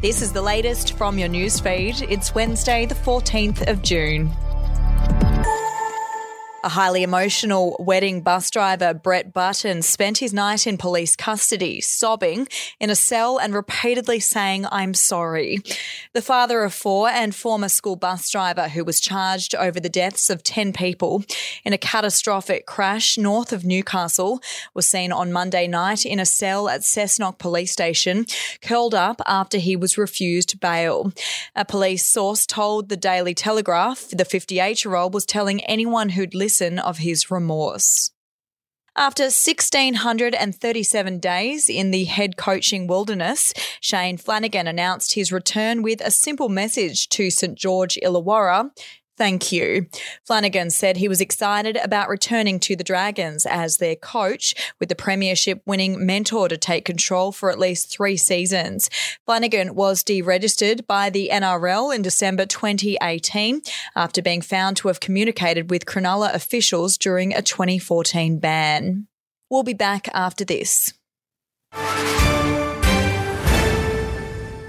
This is the latest from your newsfeed. It's Wednesday, the 14th of June. A highly emotional wedding bus driver, Brett Button, spent his night in police custody, sobbing in a cell and repeatedly saying, I'm sorry. The father of four and former school bus driver who was charged over the deaths of 10 people in a catastrophic crash north of Newcastle was seen on Monday night in a cell at Cessnock Police Station, curled up after he was refused bail. A police source told the Daily Telegraph the 58 year old was telling anyone who'd listened of his remorse. After 1,637 days in the head coaching wilderness, Shane Flanagan announced his return with a simple message to St George Illawarra Thank you. Flanagan said he was excited about returning to the Dragons as their coach, with the Premiership winning mentor to take control for at least three seasons. Flanagan was deregistered by the NRL in December 2018 after being found to have communicated with Cronulla officials during a 2014 ban. We'll be back after this.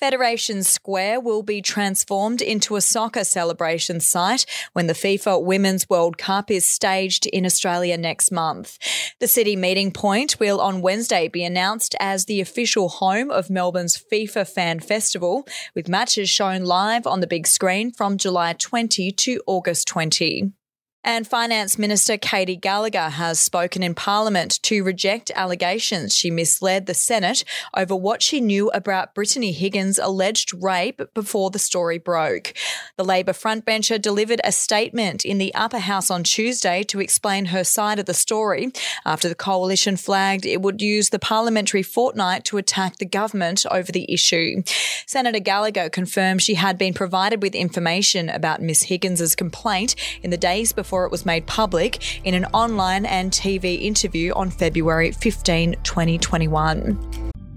Federation Square will be transformed into a soccer celebration site when the FIFA Women's World Cup is staged in Australia next month. The city meeting point will on Wednesday be announced as the official home of Melbourne's FIFA Fan Festival, with matches shown live on the big screen from July 20 to August 20. And Finance Minister Katy Gallagher has spoken in Parliament to reject allegations she misled the Senate over what she knew about Brittany Higgins' alleged rape before the story broke. The Labor frontbencher delivered a statement in the upper house on Tuesday to explain her side of the story after the coalition flagged it would use the parliamentary fortnight to attack the government over the issue. Senator Gallagher confirmed she had been provided with information about Miss Higgins' complaint in the days before it was made public in an online and TV interview on February 15, 2021.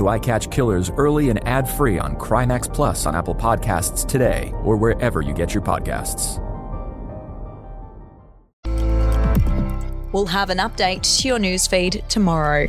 to I Catch Killers early and ad free on Crimex Plus on Apple Podcasts today or wherever you get your podcasts. We'll have an update to your newsfeed tomorrow.